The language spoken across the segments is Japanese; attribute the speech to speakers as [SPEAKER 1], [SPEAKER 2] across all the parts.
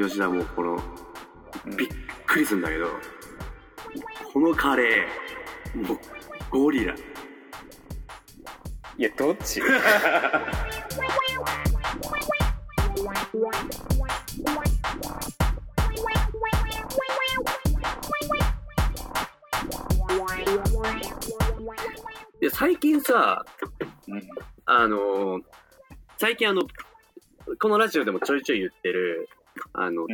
[SPEAKER 1] と吉田もこの
[SPEAKER 2] うん。
[SPEAKER 1] びっくりするんだけどこのカレーもうゴリラ。
[SPEAKER 2] いやどっち？
[SPEAKER 1] いや最近さ
[SPEAKER 2] うん。
[SPEAKER 1] あのー最近あのこのラジオでもちょいちょい言ってるあの、
[SPEAKER 2] ん。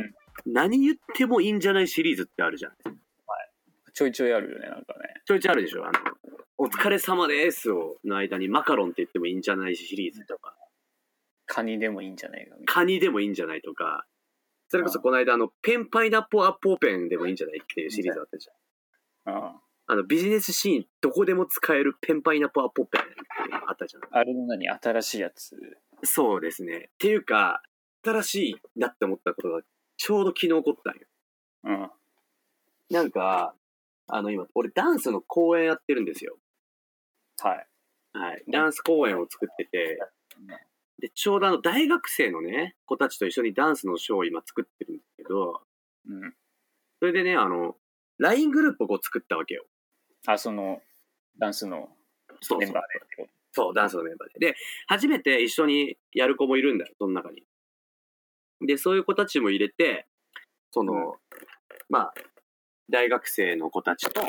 [SPEAKER 1] 何言ってもいいんじゃないシリーズってあるじゃん。
[SPEAKER 2] ちょいちょいあるよねなんかね。
[SPEAKER 1] ちょいちょいあるでしょ。あのお疲れ様ですをの間にマカロンって言ってもいいんじゃないシリーズとか。
[SPEAKER 2] カニでもいいんじゃないか
[SPEAKER 1] カニでもいいんじゃないとか。それこそこの間あのペンパイナッポーアッポーペンでもいいんじゃないっていうシリーズあったじゃん。
[SPEAKER 2] なあ
[SPEAKER 1] あのビジネスシーンどこでも使えるペンパイナッポーアッポーペンっていうのあったじゃん。
[SPEAKER 2] あれの何？新しいやつ？
[SPEAKER 1] そうですね。っていうか新しいなって思ったことがちょうど昨日起こったんよ。
[SPEAKER 2] うん。
[SPEAKER 1] なんかあの今俺ダンスの公演やってるんですよ。
[SPEAKER 2] はい。
[SPEAKER 1] はい。ダンス公演を作っててでちょうどあの大学生のね子たちと一緒にダンスのショーを今作ってるんですけど
[SPEAKER 2] うん。
[SPEAKER 1] それでねあの LINE グループをこう作ったわけよ。
[SPEAKER 2] あそのダンスの
[SPEAKER 1] そう
[SPEAKER 2] メンバーで
[SPEAKER 1] そう、ダンスのメンバーで。で、初めて一緒にやる子もいるんだよ、その中に。で、そういう子たちも入れて、その、まあ、大学生の子たちと、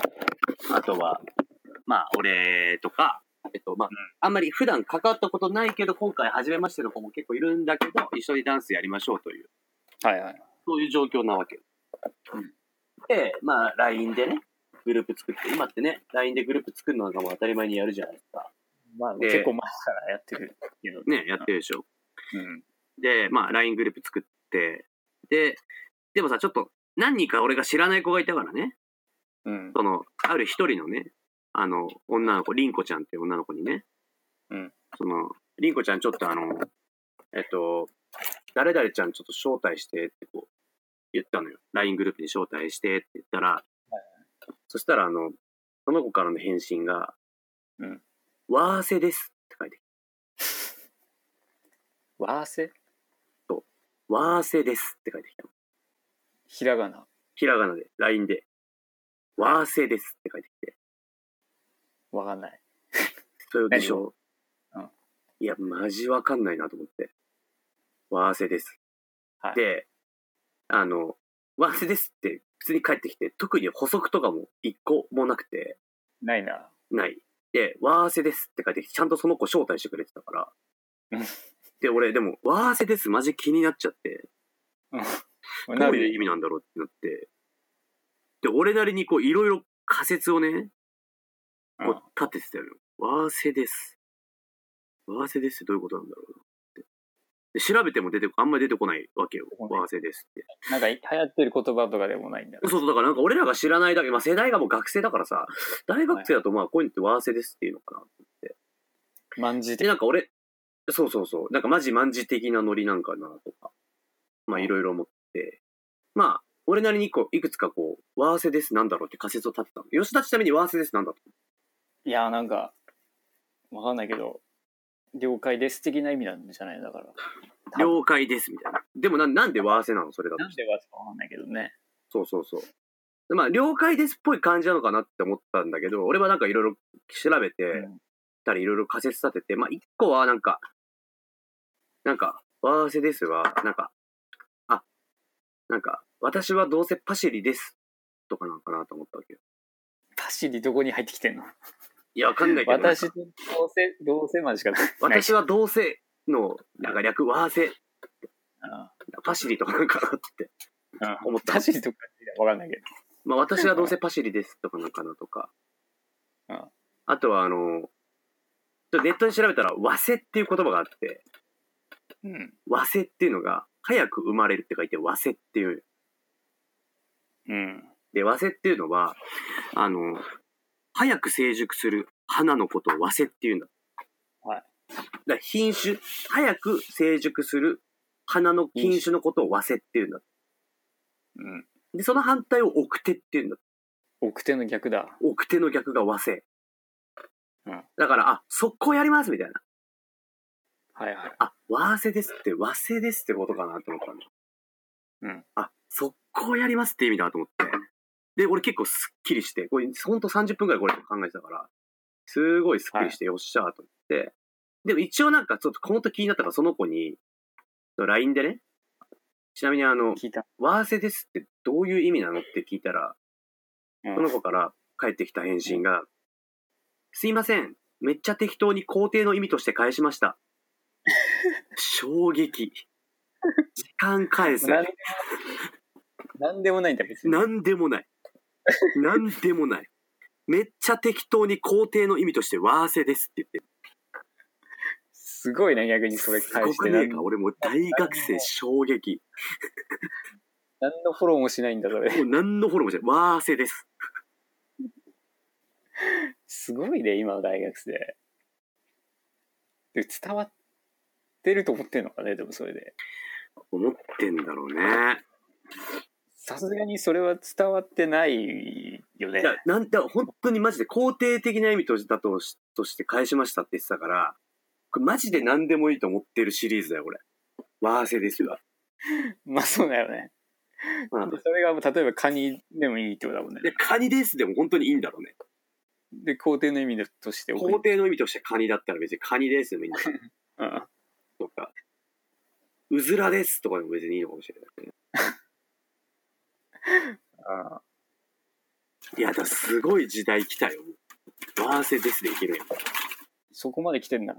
[SPEAKER 1] あとは、まあ、俺とか、えっと、まあ、
[SPEAKER 2] うん
[SPEAKER 1] あんまり普段関わったことないけど、今回初めましての子も結構いるんだけど、一緒にダンスやりましょうという、
[SPEAKER 2] とはいはい
[SPEAKER 1] そういう状況なわけよ。
[SPEAKER 2] うん
[SPEAKER 1] で、まあ、LINE でね、グループ作って、今ってね、LINE でグループ作るのがもう当たり前にやるじゃないですか。
[SPEAKER 2] まあ
[SPEAKER 1] で
[SPEAKER 2] 結構前からやってるけど
[SPEAKER 1] ね、やってるでしょ。
[SPEAKER 2] うん
[SPEAKER 1] で、まあ、LINE グループ作って、で、でもさ、ちょっと、何人か俺が知らない子がいたからね、
[SPEAKER 2] うん。
[SPEAKER 1] その、ある一人のね、あの、女の子、りんこちゃんっていう女の子にね、
[SPEAKER 2] うん。
[SPEAKER 1] その、りんこちゃんちょっとあの、えっと、誰々ちゃんちょっと招待してってこう、言ったのよ。LINE グループに招待してって言ったら、そしたらあの、その子からの返信が、
[SPEAKER 2] うん。
[SPEAKER 1] わーせですって書いてき
[SPEAKER 2] ワーセ
[SPEAKER 1] た。わーせですって書いてきた。の。
[SPEAKER 2] ひらがな。
[SPEAKER 1] ひらがなで、LINE で、わーせですって書いてきて、
[SPEAKER 2] わかんない。
[SPEAKER 1] それでしょ。
[SPEAKER 2] うん。
[SPEAKER 1] いや、マジわかんないなと思って。わーせです。
[SPEAKER 2] はい。
[SPEAKER 1] で、あの、わーせですって普通に帰ってきて、特に補足とかも一個もなくて、
[SPEAKER 2] ないな。
[SPEAKER 1] ない。で、わーせですって書いてきて、ちゃんとその子招待してくれてたから。
[SPEAKER 2] うん。
[SPEAKER 1] で、俺、でも、わーせです。マジ気になっちゃって、ど
[SPEAKER 2] な
[SPEAKER 1] ういう意味なんだろうってなって、で、俺なりにこう、いろいろ仮説をね、こう立ててたよ。わーせです。わーせですってどういうことなんだろう調べても出てこ、あんまり出てこないわけよ。わーせですって。
[SPEAKER 2] なんか流行ってる言葉とかでもないんだ。
[SPEAKER 1] そうそう、だからなんか俺らが知らないだけ、まあ世代がもう学生だからさ、大学生だとまあこういうのってわーせですっていうのかなって。で、
[SPEAKER 2] 万字で
[SPEAKER 1] なんか俺、そうそうそう、なんかマジマンジ的なノリなんかなとか、まあいろいろ思って、まあ、俺なりにこう、いくつかこう、ワーセですなんだろうって仮説を立てたの。吉田ちなみにワーセですなんだと
[SPEAKER 2] いやなんかわかんないけど了解です的な意味なんじゃない？だから。
[SPEAKER 1] 了解ですみたいな。でもななんでワーセなの？それだと。
[SPEAKER 2] なん。でわかんないけどね。
[SPEAKER 1] そうそうそう。でまあ、了解ですっぽい感じなのかなって思ったんだけど、俺はなんかいろいろ調べて、
[SPEAKER 2] うん。
[SPEAKER 1] たりいろいろ仮説立てて、まあ、一個はなんか、なんか、ワーセですは、なんか、あ、なんか、私はどうせパシリです、とかなんかなと思ったわけよ。
[SPEAKER 2] パシリどこに入ってきてんの？
[SPEAKER 1] いや、わかんないけど、
[SPEAKER 2] 私とどうせどうせまでしかない。
[SPEAKER 1] 私はどうせの、なんか略、ワーセ、
[SPEAKER 2] あ
[SPEAKER 1] パシリとかなんかなって。
[SPEAKER 2] あ
[SPEAKER 1] 思った。
[SPEAKER 2] パシリとかわかんないけど。
[SPEAKER 1] まあ、私はどうせパシリです、とかなんかなとか。
[SPEAKER 2] うん
[SPEAKER 1] あとは、あの、ちょっとネットで調べたら、和せっていう言葉があって、
[SPEAKER 2] うん
[SPEAKER 1] 和せっていうのが、早く生まれるって書いて和せっていう。
[SPEAKER 2] うん
[SPEAKER 1] で、和せっていうのは、あの、早く成熟する花のことを和せっていうんだ。
[SPEAKER 2] はい。
[SPEAKER 1] だ品種、早く成熟する花の品種のことを和せっていうんだ。
[SPEAKER 2] うん
[SPEAKER 1] で、その反対を奥手っていうんだ。
[SPEAKER 2] 奥手の逆だ
[SPEAKER 1] 奥手の逆が和せ。
[SPEAKER 2] うん
[SPEAKER 1] だから、あ、速攻やりますみたいな。
[SPEAKER 2] はいはい
[SPEAKER 1] あ、和せですって、和せですってことかなと思ったんだ。
[SPEAKER 2] うん
[SPEAKER 1] あ、速攻やりますって意味だと思って。で、俺結構スッキリして、これほんと30分くらいこれ考えてたから、すごいスッキリして、よっしゃーと思って。でも一応なんかちょっとこの時気になったからその子に、LINE でね、ちなみにあの。ワーセですってどういう意味なのって聞いたら、
[SPEAKER 2] うん
[SPEAKER 1] その子から返ってきた返信が、すいません。めっちゃ適当に肯定の意味として返しました。衝撃。時間返せ。
[SPEAKER 2] なんでもないんだ、別に。
[SPEAKER 1] なんでもない。なんでもない。めっちゃ適当に肯定の意味としてワーセですって言ってる。
[SPEAKER 2] すごいね、逆にそれ
[SPEAKER 1] す
[SPEAKER 2] 返して
[SPEAKER 1] ねえか？俺もう大学生衝撃。
[SPEAKER 2] 何のフォローもしないんだ、それ。
[SPEAKER 1] もう何のフォローもしない。ワーセです。
[SPEAKER 2] すごいね、今の大学生。で、伝わってると思ってんのかね、でもそれで。
[SPEAKER 1] 思ってんだろうね。
[SPEAKER 2] さすがにそれは伝わってないよね
[SPEAKER 1] なんだ、本当にマジで肯定的な意味とだとしとして返しましたって言ってたから、これマジで何でもいいと思ってるシリーズだよ、これ。ワーセですよ。
[SPEAKER 2] まあそうだよね。
[SPEAKER 1] うん
[SPEAKER 2] でそれが例えばカニでもいいってことだもんね。
[SPEAKER 1] で、カニですでも本当にいいんだろうね。
[SPEAKER 2] で、肯定の意味として
[SPEAKER 1] 肯定の意味としてカニだったら別にカニですでもいいんだよ。
[SPEAKER 2] うん
[SPEAKER 1] とか、うずらですとかでも別にいいのかもしれない、ね。
[SPEAKER 2] あ
[SPEAKER 1] いや、だすごい時代来たよ。ワーセですでいけるよ。
[SPEAKER 2] そこまで来てんだ。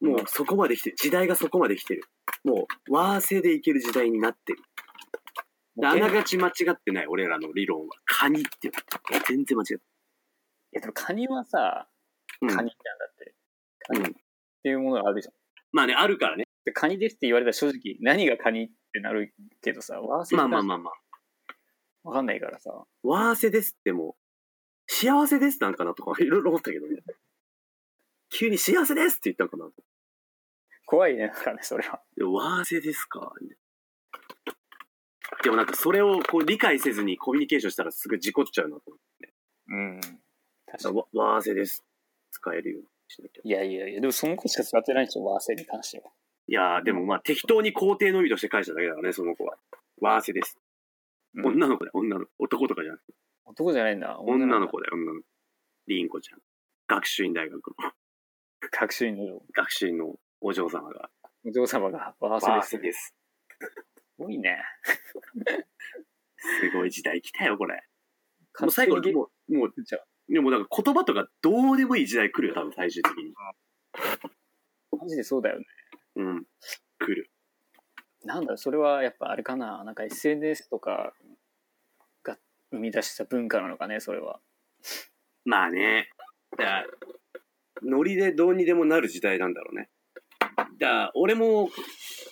[SPEAKER 1] もうそこまで来てる。時代がそこまで来てる。もう、ワーセでいける時代になってる。であながち間違ってない、俺らの理論は。カニって。全然間違って
[SPEAKER 2] いや、でもカニはさ、
[SPEAKER 1] ない。
[SPEAKER 2] カ
[SPEAKER 1] うん
[SPEAKER 2] ニじゃんだって。カニっ
[SPEAKER 1] うん
[SPEAKER 2] ていうものがあるじゃん。
[SPEAKER 1] まあね、あるからね。
[SPEAKER 2] でカニですって言われたら正直何がカニってなるけどさ、ワーセ
[SPEAKER 1] まあまあまあまあ。
[SPEAKER 2] わかんないからさ。
[SPEAKER 1] ワーセですってもう、幸せですなんかなとかいろいろ思ったけどね。急に幸せですって言ったのかなと。
[SPEAKER 2] 怖いね、なんかね、それは。
[SPEAKER 1] でワーセですかでもなんかそれをこう理解せずにコミュニケーションしたらすぐ事故っちゃうなと思って。
[SPEAKER 2] うん。確か
[SPEAKER 1] だ
[SPEAKER 2] に。
[SPEAKER 1] わワーセです。使えるよしなきゃ。
[SPEAKER 2] いやいやいや、でもその子しか使ってないでしょ、ワーセに関しては。
[SPEAKER 1] いやー、でもまあ適当に肯定の意味として返しただけだからね、その子は。ワーセです。
[SPEAKER 2] うん
[SPEAKER 1] 女の子だよ、女の子。男とかじゃなくて。
[SPEAKER 2] 男じゃないんだ。
[SPEAKER 1] 女の
[SPEAKER 2] 子。
[SPEAKER 1] 子だよ、女の子。リンコちゃん。学習院大学の
[SPEAKER 2] 学習院の
[SPEAKER 1] 学習院のお嬢様が。
[SPEAKER 2] お嬢様がワーセです。
[SPEAKER 1] す。
[SPEAKER 2] すごいね。
[SPEAKER 1] すごい時代来たよ、これ。もう
[SPEAKER 2] 勝
[SPEAKER 1] 最後、
[SPEAKER 2] 手に
[SPEAKER 1] もう、もう、でもなんか言葉とかどうでもいい時代来るよ、多分最終的に。
[SPEAKER 2] マジでそうだよね。
[SPEAKER 1] うん。来る。
[SPEAKER 2] なんだろう、それはやっぱあれかな。なんか SNS とかが生み出した文化なのかね、それは。
[SPEAKER 1] まあね。だからノリでどうにでもなる時代なんだろうね。だ俺も、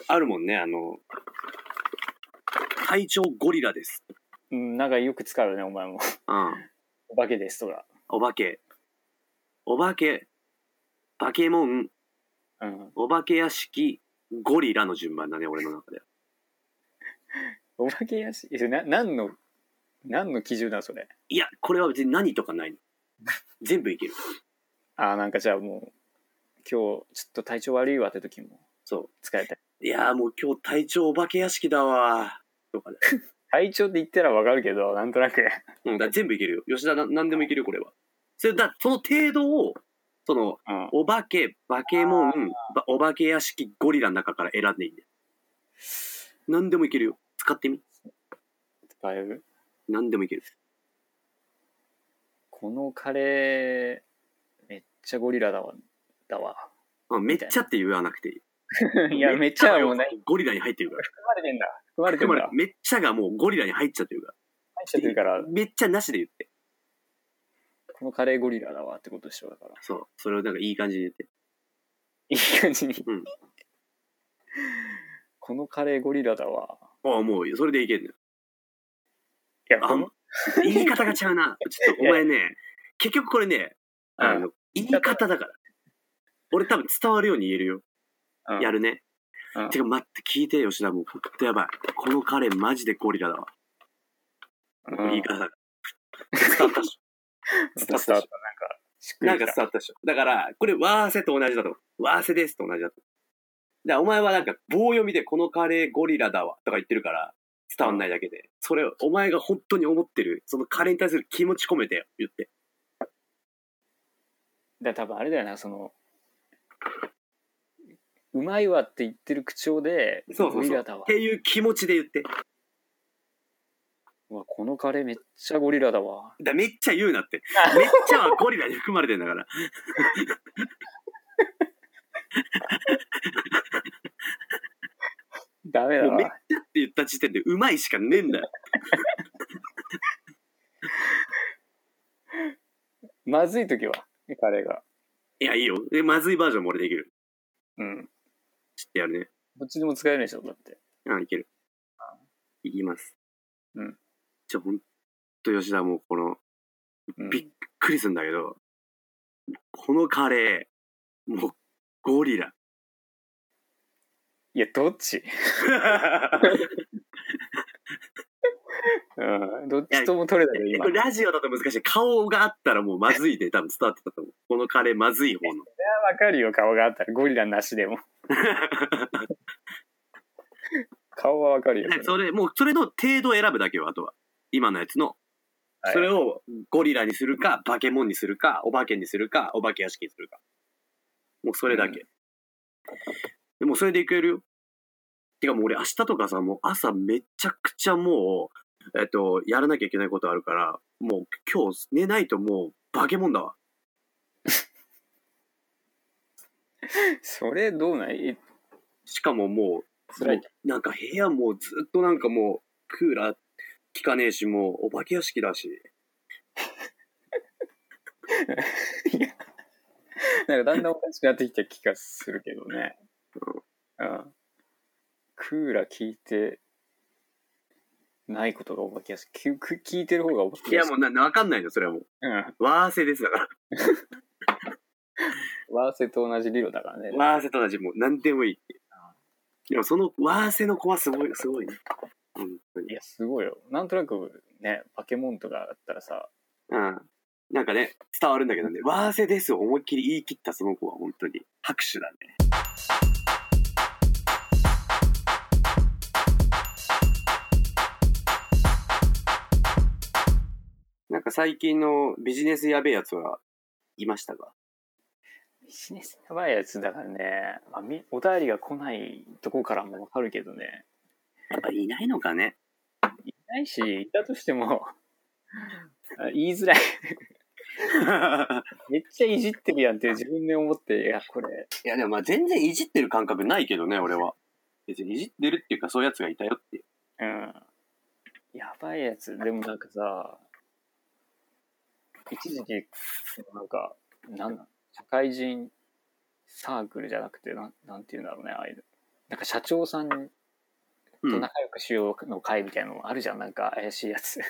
[SPEAKER 1] あるもんね、あの、体調ゴリラです。
[SPEAKER 2] うん、なんかよく使うよね、お前も。
[SPEAKER 1] うん。
[SPEAKER 2] お化けですとか。
[SPEAKER 1] お化け。お化け。バケモン。
[SPEAKER 2] うん。
[SPEAKER 1] お化け屋敷。ゴリラの順番だね、俺の中で。
[SPEAKER 2] お化け屋敷、えな、何の、何の基準なのそれ？
[SPEAKER 1] いや、これは別に何とかないの。全部いける。
[SPEAKER 2] ああ、なんかじゃあもう、今日ちょっと体調悪いわって時も
[SPEAKER 1] そ
[SPEAKER 2] 使えた。
[SPEAKER 1] いやーもう今日体調お化け屋敷だわとかで。
[SPEAKER 2] 体調って言ったらわかるけど、なんとなく。
[SPEAKER 1] うん、だ全部いけるよ。吉田な、なんでもいけるよ、これは。それだ、その程度を、その、
[SPEAKER 2] うん。
[SPEAKER 1] お化け、バケモン、ばお化け屋敷、ゴリラの中から選んでいいんだよ。なんでもいけるよ。使ってみ。
[SPEAKER 2] 使える？
[SPEAKER 1] なんでもいける。
[SPEAKER 2] このカレー、めっちゃゴリラだわ。だわ。
[SPEAKER 1] あめっちゃって言わなくていい。
[SPEAKER 2] いや、めっちゃはもう。
[SPEAKER 1] ゴリラに入ってるから。
[SPEAKER 2] 含まれてんだ。含まれてんだ。
[SPEAKER 1] めっちゃがもうゴリラに入っちゃってるか
[SPEAKER 2] 入っちゃってるから
[SPEAKER 1] ら。、めっちゃなしで言って。
[SPEAKER 2] このカレーゴリラだわってことでしょ、だから。
[SPEAKER 1] そう。それをなんかいい感じに言って。
[SPEAKER 2] いい感じに。
[SPEAKER 1] うん
[SPEAKER 2] このカレーゴリラだわ。
[SPEAKER 1] ああ、もう、それでいけんのよ。
[SPEAKER 2] いや、
[SPEAKER 1] あ言い方がちゃうな。ちょっとお前ね、結局これね、あの、言い方だから。俺多分伝わるように言えるよ。
[SPEAKER 2] うん
[SPEAKER 1] やるね。
[SPEAKER 2] うん
[SPEAKER 1] てか待って、聞いてよ、吉田。もうほんとやばい。このカレーマジでゴリラだわ。
[SPEAKER 2] うん
[SPEAKER 1] 言い方が。伝わったっし
[SPEAKER 2] 伝わった。なんか、しっ
[SPEAKER 1] ょ。なんか伝わったっしょ。だから、これ、ワーセと同じだと。ワーセですと同じだと。だお前はなんか棒読みでこのカレーゴリラだわとか言ってるから、伝わんないだけで。それ、お前が本当に思ってる、そのカレーに対する気持ち込めてよ、言って。
[SPEAKER 2] だ多分あれだよなそのうまいわって言ってる口調で
[SPEAKER 1] そうそう。
[SPEAKER 2] ゴリラだわ
[SPEAKER 1] っていう気持ちで言って。
[SPEAKER 2] うわこのカレーめっちゃゴリラだわ
[SPEAKER 1] だめっちゃ言うなって。めっちゃはゴリラに含まれてんだから。
[SPEAKER 2] ダメだ
[SPEAKER 1] もうめっ
[SPEAKER 2] わ
[SPEAKER 1] ちゃって言った時点でうまいしかねえんだよ。
[SPEAKER 2] まずい時はカレーが
[SPEAKER 1] いや、いいよ。でまずいバージョンも俺できる。やるね。
[SPEAKER 2] どっちでも使えるでしょだって
[SPEAKER 1] あ、いける。いきます。
[SPEAKER 2] うん。
[SPEAKER 1] じゃあ、ほんと吉田もこの、
[SPEAKER 2] うん
[SPEAKER 1] びっくりするんだけど、このカレー、もう、ゴリラ。
[SPEAKER 2] いやどっち？うんどっちとも取れたよ今
[SPEAKER 1] これラジオだと難しい。顔があったらもうまずいで多分伝わってたと思う。このカレーまずい方の。
[SPEAKER 2] わかるよ顔があったらゴリラなしでも顔はわかるよそれ
[SPEAKER 1] それ、もうそれの程度を選ぶだけよ、あとは。今のやつの。
[SPEAKER 2] はい
[SPEAKER 1] それをゴリラにするか、バケモンにするか、お化けにするか、お化け屋敷にするか。もうそれだけ。でもそれでいけるよ。てかもう俺明日とかさ、もう朝めちゃくちゃもう、えっと、やらなきゃいけないことあるから、もう今日寝ないともうバケモンだわ。
[SPEAKER 2] それどうないえ
[SPEAKER 1] しかももう、
[SPEAKER 2] 辛い
[SPEAKER 1] なんか部屋もうずっとなんかもう、クーラー効かねえし、もうお化け屋敷だし。
[SPEAKER 2] なんかだんだんおかしくなってきた気がするけどね。うん。クーラー効いてないことがお化けやすい。きく聞いてる方がお化
[SPEAKER 1] いや
[SPEAKER 2] けやすい。
[SPEAKER 1] もうなわかんないの、それはもう。
[SPEAKER 2] うん。
[SPEAKER 1] ワーセですだから。
[SPEAKER 2] ワーセと同じ理論だからね。
[SPEAKER 1] ワーセと同じ、もう何でもいい。でもそのワーセの子はすごい、すごいね。本当に。
[SPEAKER 2] いや、すごいよ。なんとなくね、バケモンとかだったらさ、
[SPEAKER 1] うん。なんかね、伝わるんだけどね、ワーセですを思いっきり言い切ったその子は本当に拍手だね。なんか最近のビジネスやべえやつはいましたか？
[SPEAKER 2] ビジネスやばいやつだからね、まあ、みお便りが来ないとこからもわかるけどね、
[SPEAKER 1] やっぱいないのかね
[SPEAKER 2] いないし、いたとしても、あ言いづらい。めっちゃいじってるやんって自分で思って、いや、これ、
[SPEAKER 1] いやでもまあ全然いじってる感覚ないけどね、俺は。別にいじってるっていうかそういうやつがいたよっていう。
[SPEAKER 2] うん。やばいやつ。でもなんかさ、一時期、なんか、なんなん社会人サークルじゃなくて、なんなんていうんだろうね、ああいうの。なんか社長さんと
[SPEAKER 1] うん。
[SPEAKER 2] 仲良くしようの会みたいなのあるじゃん、なんか怪しいやつ。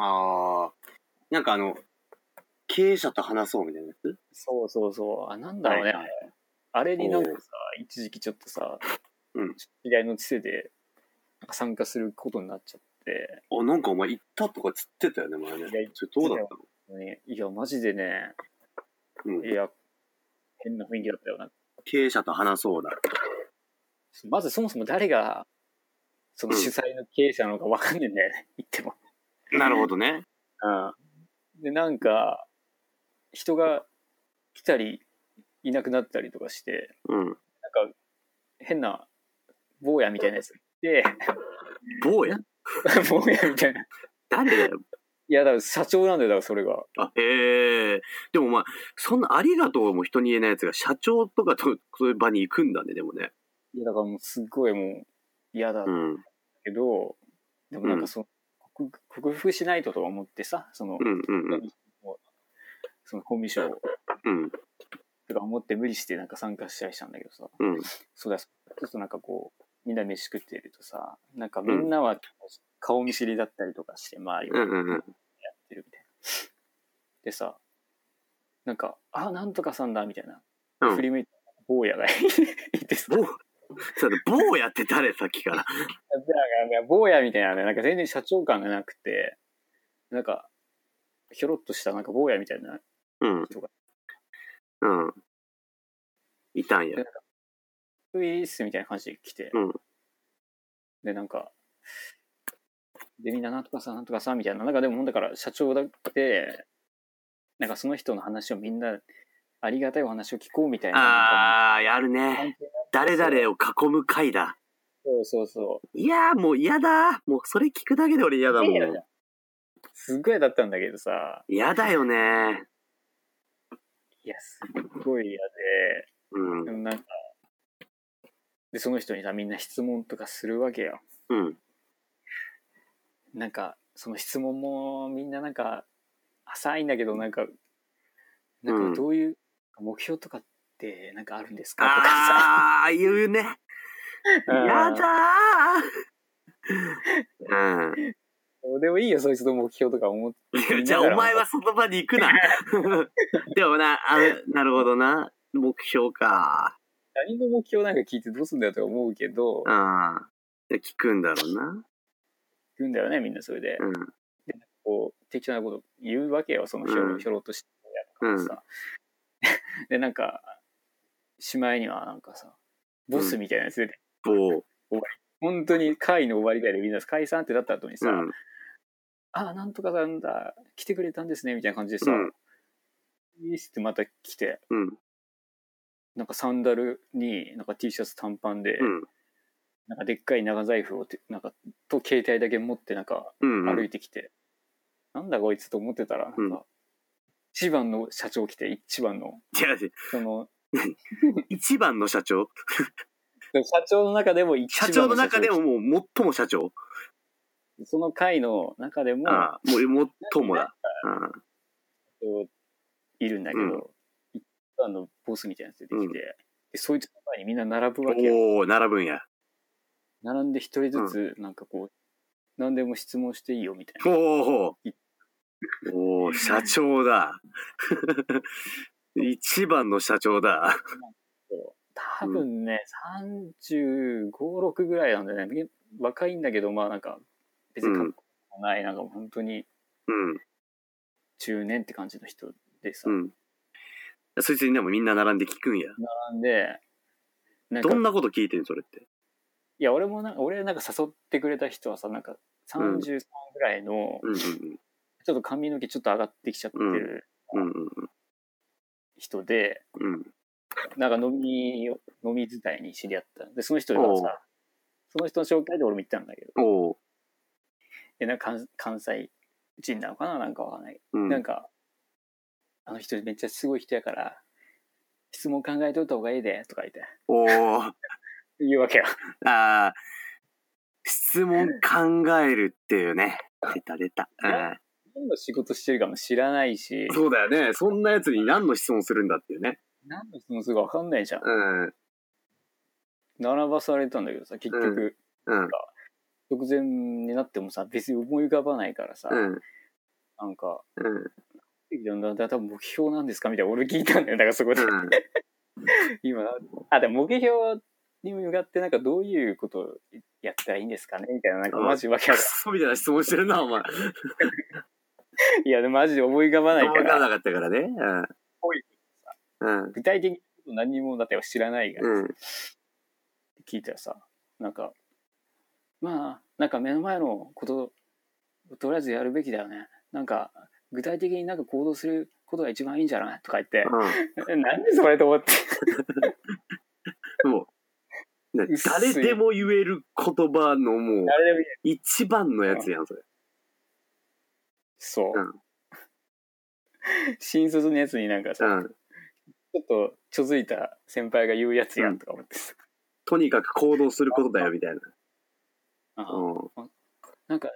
[SPEAKER 1] ああ。なんかあの、経営者と話そうみたいなやつ？
[SPEAKER 2] そうそうそう。あ、なんだろうね。
[SPEAKER 1] はいはい
[SPEAKER 2] あれになんかさ、一時期ちょっとさ、
[SPEAKER 1] うん
[SPEAKER 2] 知り合いのつてで、なんか参加することになっちゃって、
[SPEAKER 1] あ、なんかお前行ったとかつってたよね、前ね。
[SPEAKER 2] いや
[SPEAKER 1] それどうだったの？
[SPEAKER 2] ね、いや、マジでね、
[SPEAKER 1] うん
[SPEAKER 2] い。や、変な雰囲気だったよな。
[SPEAKER 1] 経営者と話そうだ。
[SPEAKER 2] まずそもそも誰が、その主催の経営者なのかわかんねえんだよね、言っても。
[SPEAKER 1] なるほどね。
[SPEAKER 2] うん。で、なんか、人が来たり、いなくなったりとかして、
[SPEAKER 1] うん。
[SPEAKER 2] なんか、変な、坊やみたいなやつがいて、
[SPEAKER 1] 坊や？
[SPEAKER 2] 坊やみたいな。
[SPEAKER 1] 誰だよ。
[SPEAKER 2] いや、だから社長なんだよ、だからそれが。
[SPEAKER 1] あ、へえ。でもお前、そんなありがとうも人に言えないやつが社長とかとそういう場に行くんだね、でもね。
[SPEAKER 2] いや、だからもうすっごいもう嫌だ
[SPEAKER 1] うん。
[SPEAKER 2] けど、でもなんかその、克克服しないとと思ってさ、その、
[SPEAKER 1] うんうんうん。
[SPEAKER 2] そのコミュ障
[SPEAKER 1] うん。
[SPEAKER 2] とか思って無理してなんか参加したりしたんだけどさ、
[SPEAKER 1] うん。
[SPEAKER 2] そうだ、ちょっとなんかこう、みんな飯食ってるとさ、なんかみんなは顔見知りだったりとかして、周りをや。ってるみたいな。でさ、なんか、あ、なんとかさんだ、みたいな。
[SPEAKER 1] うん
[SPEAKER 2] 振り向いて、坊やがい てさ、
[SPEAKER 1] 坊、そうだ、坊やって誰さっきから。
[SPEAKER 2] 坊やみたいなね、なんか全然社長感がなくて、なんか、ひょろっとしたなんか坊やみたいな
[SPEAKER 1] うん。
[SPEAKER 2] 人が、
[SPEAKER 1] うん。いたんや。
[SPEAKER 2] ういーっすみたいな感じで来て、
[SPEAKER 1] うん
[SPEAKER 2] で、なんか、で、みんななんとかさ、なんとかさ、みたいな。なんかでも、だから社長だって、なんかその人の話をみんな、ありがたいお話を聞こうみたいな。
[SPEAKER 1] ああ、やるね。誰々を囲む会だ。
[SPEAKER 2] そうそうそう。
[SPEAKER 1] いやーもう嫌だ。もうそれ聞くだけで俺嫌だもん。
[SPEAKER 2] すっごいだったんだけどさ、
[SPEAKER 1] 嫌だよね。
[SPEAKER 2] いや、すっごい嫌
[SPEAKER 1] うん。
[SPEAKER 2] で、なんか、で、その人にさ、みんな質問とかするわけよ。
[SPEAKER 1] うん。
[SPEAKER 2] なんか、その質問もみんななんか、浅いんだけど、なんか、なん
[SPEAKER 1] うん
[SPEAKER 2] かどういう目標とかってなんかあるんですか？とかさ。
[SPEAKER 1] ああ、言うね。
[SPEAKER 2] うん
[SPEAKER 1] やだー。うん。
[SPEAKER 2] どうでもいいよ、そいつの目標とか思って。
[SPEAKER 1] じゃあお前はその場に行くな。でもな、あれ、なるほどな。目標か。
[SPEAKER 2] 他人の目標なんか聞いてどうすんだよとか思うけど、
[SPEAKER 1] ああ。聞くんだろうな。
[SPEAKER 2] 言うんだよね、みんなそれで。
[SPEAKER 1] うん。
[SPEAKER 2] こう、適当なこと言うわけよ、そのひょろ,、
[SPEAKER 1] うん
[SPEAKER 2] ひょろっとしてるやつからさ。で、なんか、しまいにはなんかさ、ボスみたいなやつで、
[SPEAKER 1] こ
[SPEAKER 2] 本当に会の終わりぐらいでみんな解散ってなった後に
[SPEAKER 1] う。
[SPEAKER 2] さ、
[SPEAKER 1] うん。
[SPEAKER 2] あ、なんとかなんだ、来てくれたんですね、みたいな感じでさ、
[SPEAKER 1] うん
[SPEAKER 2] いいっすってまた来て、
[SPEAKER 1] うん。
[SPEAKER 2] なんかサンダルに、なんか T シャツ短パンで、
[SPEAKER 1] うん。
[SPEAKER 2] なんかでっかい長財布をて、なんか、と携帯だけ持ってなんか
[SPEAKER 1] うん。
[SPEAKER 2] 歩いてきて、なんだこいつと思ってたら、なんか、一番の社長来て、一番の、
[SPEAKER 1] 違う違う。
[SPEAKER 2] その、
[SPEAKER 1] 一番の社長？
[SPEAKER 2] 社長の中でも一番
[SPEAKER 1] 社長の中で
[SPEAKER 2] 社
[SPEAKER 1] ももう最も社長？
[SPEAKER 2] 長その会の中でも、
[SPEAKER 1] ああ、もう最もだ。あ
[SPEAKER 2] いるんだけど、
[SPEAKER 1] うん
[SPEAKER 2] 一番のボスみたいなやつ出てきて、
[SPEAKER 1] うん
[SPEAKER 2] でそいつの前にみんな並ぶわけよ。
[SPEAKER 1] おお並ぶんや。
[SPEAKER 2] 並んで一人ずつ、なんかこう、何でも質問していいよみたいな。
[SPEAKER 1] おおおお社長だ。一番の社長だ。
[SPEAKER 2] 多分ね、35、6ぐらいなんだよね。み若いんだけど、まあなんか、別にかっこもない、なんか本当に
[SPEAKER 1] うん。
[SPEAKER 2] 中年って感じの人でさ、
[SPEAKER 1] うん。そいつにでもみんな並んで聞くんや。
[SPEAKER 2] 並んで、なんか
[SPEAKER 1] どんなこと聞いてんそれって？
[SPEAKER 2] いや、俺もなんか、俺なんか誘ってくれた人はさ、なんか33ぐらいの、
[SPEAKER 1] うんうん
[SPEAKER 2] ちょっと髪の毛ちょっと上がってきちゃってる
[SPEAKER 1] うん。うんうん
[SPEAKER 2] 人で、
[SPEAKER 1] うん。
[SPEAKER 2] なんか飲みを、飲み伝いに知り合った。で、その人がさ、その人の紹介で俺も行ったんだけど、で、なんか関関西人なのかな？なんかわかんない。
[SPEAKER 1] うん。
[SPEAKER 2] なんか、あの人めっちゃすごい人やから、質問考えといた方がいいで、とか言って、
[SPEAKER 1] おおあ
[SPEAKER 2] 言うわけよ。
[SPEAKER 1] あ。質問考えるっていうね。出た出た。うん
[SPEAKER 2] 何の仕事してるかも知らないし、
[SPEAKER 1] そうだよね。そんなやつに何の質問するんだっていうね。
[SPEAKER 2] 何の質問するかわかんないじゃん。
[SPEAKER 1] うん。
[SPEAKER 2] 並ばされたんだけどさ、結局、
[SPEAKER 1] うん。
[SPEAKER 2] 直前になってもさ、別に思い浮かばないからさ、
[SPEAKER 1] うん。
[SPEAKER 2] なんか、
[SPEAKER 1] うん。
[SPEAKER 2] だだ多分目標なんですか？みたいな俺聞いたんだよ。だからそこで。
[SPEAKER 1] うん。
[SPEAKER 2] 今、あ、でも目標に向かってなんかどういうことをやったらいいんですかね？みたいな、なんかマジわけ
[SPEAKER 1] ク
[SPEAKER 2] わか
[SPEAKER 1] ソみたいな質問してるな、お前。
[SPEAKER 2] んいや、でもマジで思い浮かばないか、
[SPEAKER 1] 分かららなかったからね。
[SPEAKER 2] ぽい
[SPEAKER 1] うん。うん。
[SPEAKER 2] 具体的に何にもだって知らないから、
[SPEAKER 1] うん。
[SPEAKER 2] 聞いたらさ、なんか、まあ、なんか目の前のことをとりあえずやるべきだよね。なんか、具体的になんか行動することが一番いいんじゃないとか言って、なんでそれと思って。
[SPEAKER 1] うん。もう、誰でも言える言葉のもう、一番のやつやん、それ。
[SPEAKER 2] そう。
[SPEAKER 1] うん
[SPEAKER 2] 新卒のやつになんかさ、
[SPEAKER 1] うん。
[SPEAKER 2] ちょっとちょづいた先輩が言うやつやんとか思ってさ。
[SPEAKER 1] とにかく行動することだよ、みたいな。
[SPEAKER 2] あ
[SPEAKER 1] うん。
[SPEAKER 2] なんか、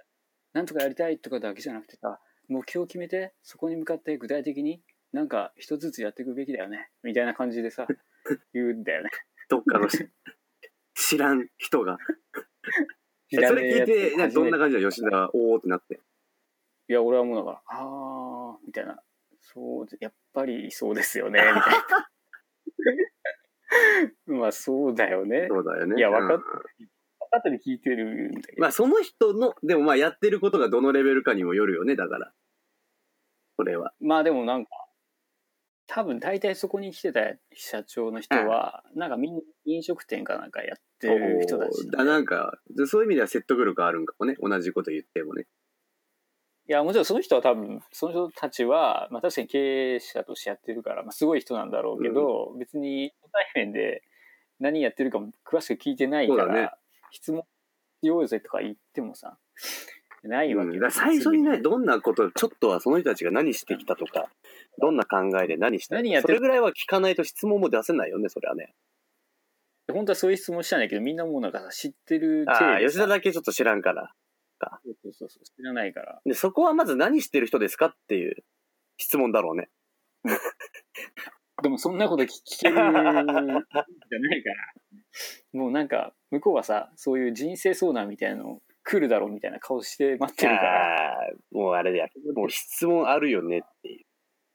[SPEAKER 2] なんとかやりたいとかだけじゃなくてさ、目標を決めて、そこに向かって具体的になんか一つずつやっていくべきだよね。みたいな感じでさ、言うんだよね。
[SPEAKER 1] どっかのし知らん人が。それ聞いて、ねどんな感じだ吉田は、おーってなって。
[SPEAKER 2] いや、俺はもうだから、あー、みたいな。そうで、やっぱりそうですよね、みたいな。まあ、そうだよね。
[SPEAKER 1] そうだよね。
[SPEAKER 2] いやわかっ
[SPEAKER 1] うん
[SPEAKER 2] 分かってて聞いてるんだけど。
[SPEAKER 1] まあ、その人の、でもまあ、やってることがどのレベルかにもよるよね、だから。それは。
[SPEAKER 2] まあでもなんか、多分大体そこに来てた社長の人は、なんかみんな飲食店かなんかやっってる人たち。い
[SPEAKER 1] だなんか、そういう意味では説得力あるんかもね。同じこと言ってもね。
[SPEAKER 2] や、もちろんその人は多分、その人たちは、まあ確かに経営者としてやってるから、まあすごい人なんだろうけど、別に初対面で何やってるかも詳しく聞いてないから、
[SPEAKER 1] ね
[SPEAKER 2] 質問しようぜとか言ってもさ、ないわけ
[SPEAKER 1] うん、最初にね、どんなこと、ちょっとはその人たちが何してきたとか、どんな考えで何して
[SPEAKER 2] 何やってる
[SPEAKER 1] それぐらいは聞かないと質問も出せないよね、それはね。
[SPEAKER 2] 本当はそういう質問したんだけど、みんなもうなんかさ知ってる体
[SPEAKER 1] ああ、吉田だけちょっと知らんから。
[SPEAKER 2] そうそうそうそう、知らないから。
[SPEAKER 1] で、そこはまず何してる人ですかっていう質問だろうね。
[SPEAKER 2] でもそんなこと聞聞けるじゃないから。もうなんか、向こうはさ、そういう人生相談みたいなの来るだろうみたいな顔して待ってるから。
[SPEAKER 1] ああ、もうあれだよ。もう質問あるよねっていう。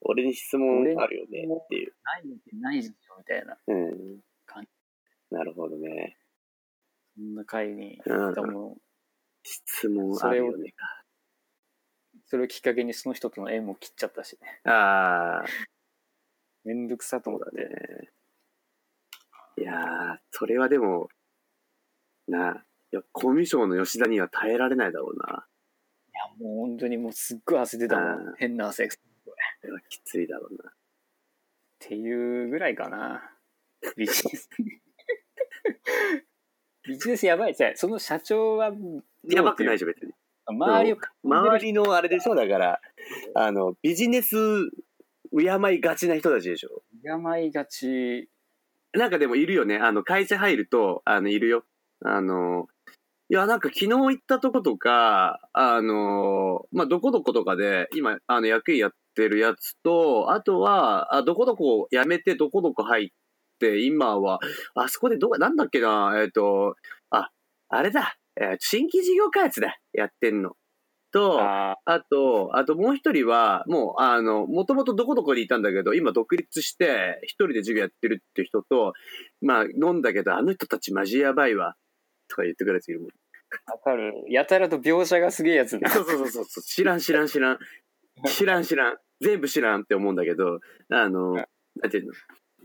[SPEAKER 1] 俺に質問あるよねっていう。
[SPEAKER 2] ないわけないでしょみたいな。
[SPEAKER 1] うん
[SPEAKER 2] 感。
[SPEAKER 1] なるほどね。
[SPEAKER 2] そんな会に。
[SPEAKER 1] うん
[SPEAKER 2] でも
[SPEAKER 1] 質問あるよねか。
[SPEAKER 2] それをきっかけにその人との縁も切っちゃったしね。
[SPEAKER 1] ああ、
[SPEAKER 2] めんどくさと思っ
[SPEAKER 1] そうだ
[SPEAKER 2] て。
[SPEAKER 1] ね。いやー、それはでも、なあ、いや、コミュ障の吉田には耐えられないだろうな。
[SPEAKER 2] いや、もう本当にもうすっごい焦ってたも
[SPEAKER 1] うん
[SPEAKER 2] ん。変な汗。っ
[SPEAKER 1] これはきついだろうな。
[SPEAKER 2] ていうぐらいかな。ビジネス。ビジネスやばい。じゃあその社長は、
[SPEAKER 1] やばくないでしょ、別に。
[SPEAKER 2] 周りを、
[SPEAKER 1] 周りのあれでしょ、だから、あの、ビジネス敬いがちな人たちでしょ。
[SPEAKER 2] 病いがち。
[SPEAKER 1] なんかでもいるよね。あの、会社入ると、あの、いるよ。あの、いや、なんか昨日行ったとことか、あの、まあ、どこどことかで、今、あの、役員やってるやつと、あとは、あどこどこ辞めてどこどこ入って、今は、あそこでどこ、なんだっけな、えっ、と、あ、あれだ、えー新規事業開発だ、やってんの。と、
[SPEAKER 2] あ
[SPEAKER 1] あと、あともう一人は、もう、あの、もともとどこどこにいたんだけど、今独立して、一人で授業やってるって人と、まあ、飲んだけど、あの人たちマジやばいわ、とか言ってくるやついるもん。
[SPEAKER 2] あ、わかる。やたらと描写がすげえやつだ。
[SPEAKER 1] そうそうそうそう、知らん知らん知らん。知らん知らん。全部知らんって思うんだけど、あの、なんていうの？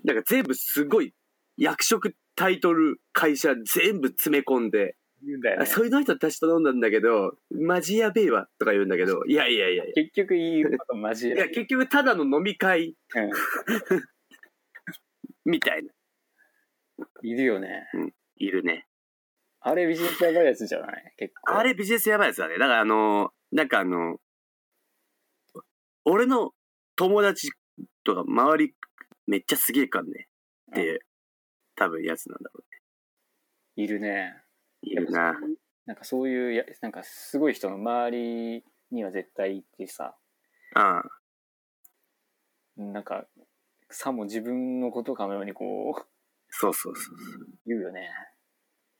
[SPEAKER 1] なんか全部すごい、役職、タイトル、会社全部詰め込んで、
[SPEAKER 2] 言うんだよね。
[SPEAKER 1] あそういうの人たちと飲んだんだけど、マジやべえわ、とか言うんだけど、いやいやいやいや。
[SPEAKER 2] 結局言うことマジ
[SPEAKER 1] いや、
[SPEAKER 2] で。
[SPEAKER 1] 結局ただの飲み会
[SPEAKER 2] うん
[SPEAKER 1] みたいな。
[SPEAKER 2] いるよね。
[SPEAKER 1] いるね。
[SPEAKER 2] あれビジネスやばいやつじゃない？結構。
[SPEAKER 1] あれビジネスやばいやつだね。だからあの、なんかあの、俺の友達とか周りめっちゃすげえかんねって多分やつなんだろ
[SPEAKER 2] いるね。
[SPEAKER 1] うね。いるな。
[SPEAKER 2] なんかそういうや、なんかすごい人の周りには絶対いてさ、
[SPEAKER 1] ああ
[SPEAKER 2] なんか、さも自分のことかのようにこう、
[SPEAKER 1] そうそうそうそう。
[SPEAKER 2] 言うよね。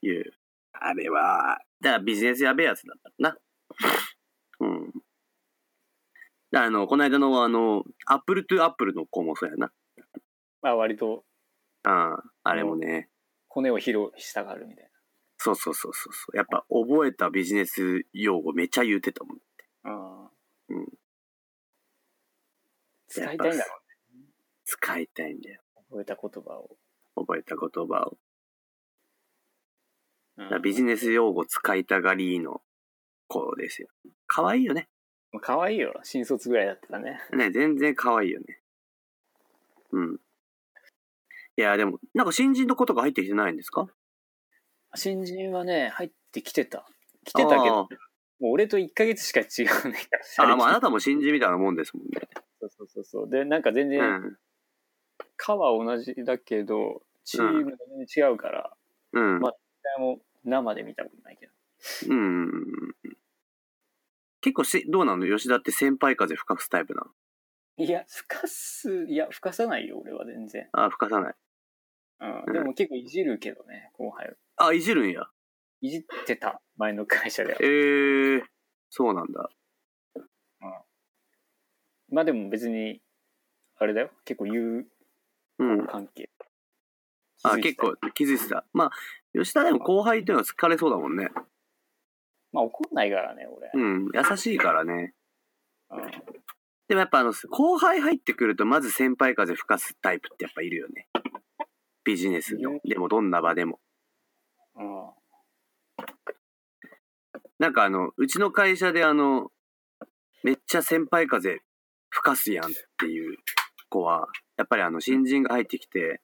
[SPEAKER 1] いう。あれは、だからビジネスやべえやつだったな。うん。あの、この間のあの、 apple to apple の子もそうやな。
[SPEAKER 2] まあ割と
[SPEAKER 1] ああ、あれもね。
[SPEAKER 2] 骨を披露したがるみたい
[SPEAKER 1] そうそうそうそうそう。やっぱ覚えたビジネス用語めっちゃ言うてたもん。
[SPEAKER 2] な。うん。
[SPEAKER 1] うん
[SPEAKER 2] 使いたいんだろ
[SPEAKER 1] 使いたいんだよ。
[SPEAKER 2] う。覚えた言葉を。
[SPEAKER 1] 覚えた言葉を。ビジネス用語使いたがりの子ですよ。可愛いよね。
[SPEAKER 2] まあ可愛いよ。新卒ぐらいだったらね。
[SPEAKER 1] ね、全然可愛いよね。うん。いや、でも、なんか新人の子とか入ってきてないんですか？
[SPEAKER 2] 新人はね、入ってきてた。来てたけど、もう俺と1ヶ月しか違うね。
[SPEAKER 1] ああ、まあ、あなたも新人みたいなもんですもんね。
[SPEAKER 2] そうそうそうそう。で、なんか全
[SPEAKER 1] う
[SPEAKER 2] 然、
[SPEAKER 1] ん。
[SPEAKER 2] 科は同じだけど、チームが全然違うから、
[SPEAKER 1] うん。
[SPEAKER 2] まあも生で見たことないけど。
[SPEAKER 1] うん。結構し、どうなの？吉田って先輩風吹かすタイプなの？
[SPEAKER 2] いや、吹かす、いや、吹かさないよ、俺は全然。
[SPEAKER 1] あ、吹かさない。
[SPEAKER 2] う。
[SPEAKER 1] うんん
[SPEAKER 2] でも結構いじるけどね、後輩を。
[SPEAKER 1] あ、いじるんや。
[SPEAKER 2] いじってた、前の会社では
[SPEAKER 1] え。ー、そうなんだ。
[SPEAKER 2] まあでも別に、あれだよ、結構友
[SPEAKER 1] うん。
[SPEAKER 2] 関係。
[SPEAKER 1] あ、
[SPEAKER 2] 気づいてた
[SPEAKER 1] 結構気づいてた。まあ、吉田でも後輩っていうのは疲れそうだもんね。
[SPEAKER 2] まあ怒んないからね、俺。
[SPEAKER 1] うん。優しいからね。
[SPEAKER 2] うん
[SPEAKER 1] でもやっぱあの、後輩入ってくるとまず先輩風吹かすタイプってやっぱいるよね。ビジネスの。でもどんな場でも。
[SPEAKER 2] うん。
[SPEAKER 1] なんかあの、うちの会社であの、めっちゃ先輩風吹かすやんっていう子は、やっぱりあの、新人が入ってきて、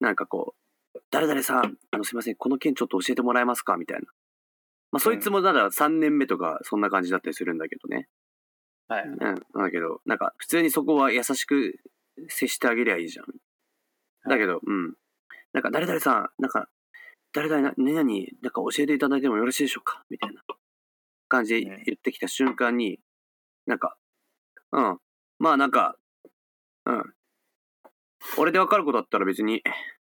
[SPEAKER 1] なんかこう、誰々さん、あの、すいません、この件ちょっと教えてもらえますかみたいな。まあ、そいつもだから3年目とか、そんな感じだったりするんだけどね。
[SPEAKER 2] はい。
[SPEAKER 1] うん。なんだけど、なんか、普通にそこは優しく接してあげりゃいいじゃん。だけど、うん。なんか、誰々さん、なんか、誰々な、何々、なんか教えていただいてもよろしいでしょうか？みたいな感じで言ってきた瞬間に、なんか、うん。まあなんか、うん。俺でわかることだったら別に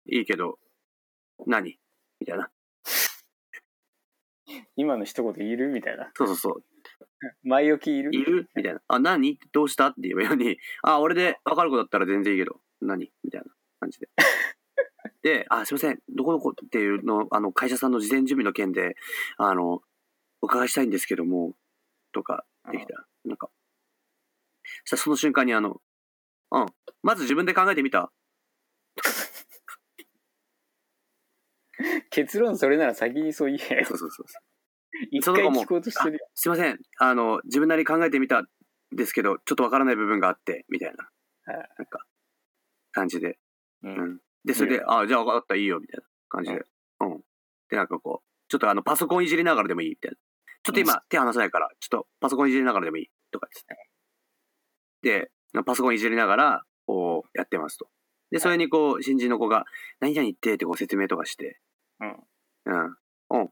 [SPEAKER 1] いいけど、何？みたいな。
[SPEAKER 2] 今の一言いる？みたいな。
[SPEAKER 1] そうそうそう。
[SPEAKER 2] 前置きいる？
[SPEAKER 1] いる？みたいな。あ、何？どうした？って言えばいいのに、あ、俺で分かることだったら全然いいけど、何？みたいな感じで。で、あ、すいません、どこどこっていうの、あの、会社さんの事前準備の件で、あの、お伺いしたいんですけども、とか、できたら、なんか、そしたらその瞬間にあの、うん、まず自分で考えてみた。
[SPEAKER 2] 結論それなら先にそう言えよ。
[SPEAKER 1] そう。そうそう。
[SPEAKER 2] 一
[SPEAKER 1] その子も
[SPEAKER 2] 回聞こうとしてるよ。
[SPEAKER 1] すいません、あの、自分なりに考えてみたんですけど、ちょっとわからない部分があって、みたいな、
[SPEAKER 2] はい
[SPEAKER 1] なんか、感じで、
[SPEAKER 2] う。
[SPEAKER 1] うんん。で、それで、あじゃあ分かった、いいよ、みたいな感じで。うん。で、なんかこう、ちょっとあの、パソコンいじりながらでもいい、みたいな。ちょっと今、手離せないから、ちょっとパソコンいじりながらでもいい、とかですね。で、パソコンいじりながら、こう、やってますと。で、それにこう、新人の子が、何々言ってってこう説明とかして、
[SPEAKER 2] うん。
[SPEAKER 1] うん、うん、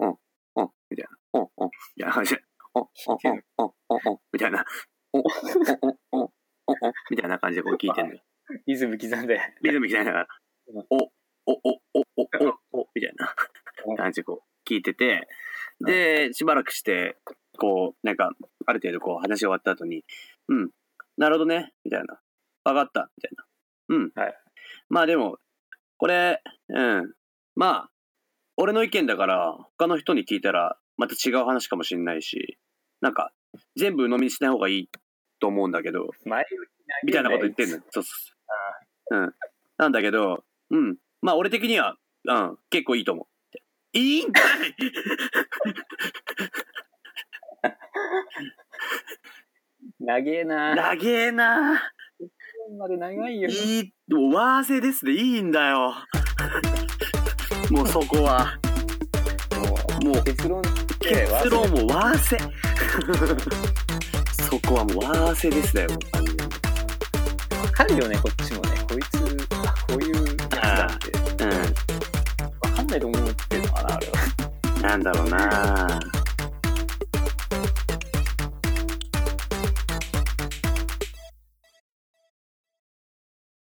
[SPEAKER 1] うん、うん、うん、みたいな。うん、うん、みたいな感じで、うん、うん、うん、うん、うん、うん、みたいな。うん、うん、うん、うん、うん、うん、みたいな感じでこう聞いてんのよ。
[SPEAKER 2] リズム刻んで。
[SPEAKER 1] リズム刻
[SPEAKER 2] ん、
[SPEAKER 1] お、お、お、お、お、お、お、みたいな
[SPEAKER 2] うん
[SPEAKER 1] 感じでこう聞いてて、で、しばらくして、こう、なんか、ある程度こう話終わった後に、うん、なるほどね、みたいな。わかった、みたいな。うん。
[SPEAKER 2] はい
[SPEAKER 1] まあでも、これ、うん。まあ、俺の意見だから、他の人に聞いたら、また違う話かもしれないし、なんか、全部鵜呑みにしない方がいいと思うんだけど、
[SPEAKER 2] 前
[SPEAKER 1] みたいなこと言ってんのよ。そうそうそう。うん。なんだけど、うん。まあ俺的には、うん、結構いいと思う。いいんかい
[SPEAKER 2] 長えな。
[SPEAKER 1] 長えな
[SPEAKER 2] まで長いよ。
[SPEAKER 1] いい、もうワーセですでいいんだよ。もうそこは。もう
[SPEAKER 2] 結論
[SPEAKER 1] 結論もワーセ。そこはもうワーセですだよ。
[SPEAKER 2] わかるよね、こっちもね。こいつ、あ、こういうやつだって。
[SPEAKER 1] う
[SPEAKER 2] わかんないと思ってるのかな、あれは。
[SPEAKER 1] ん。なんだろうな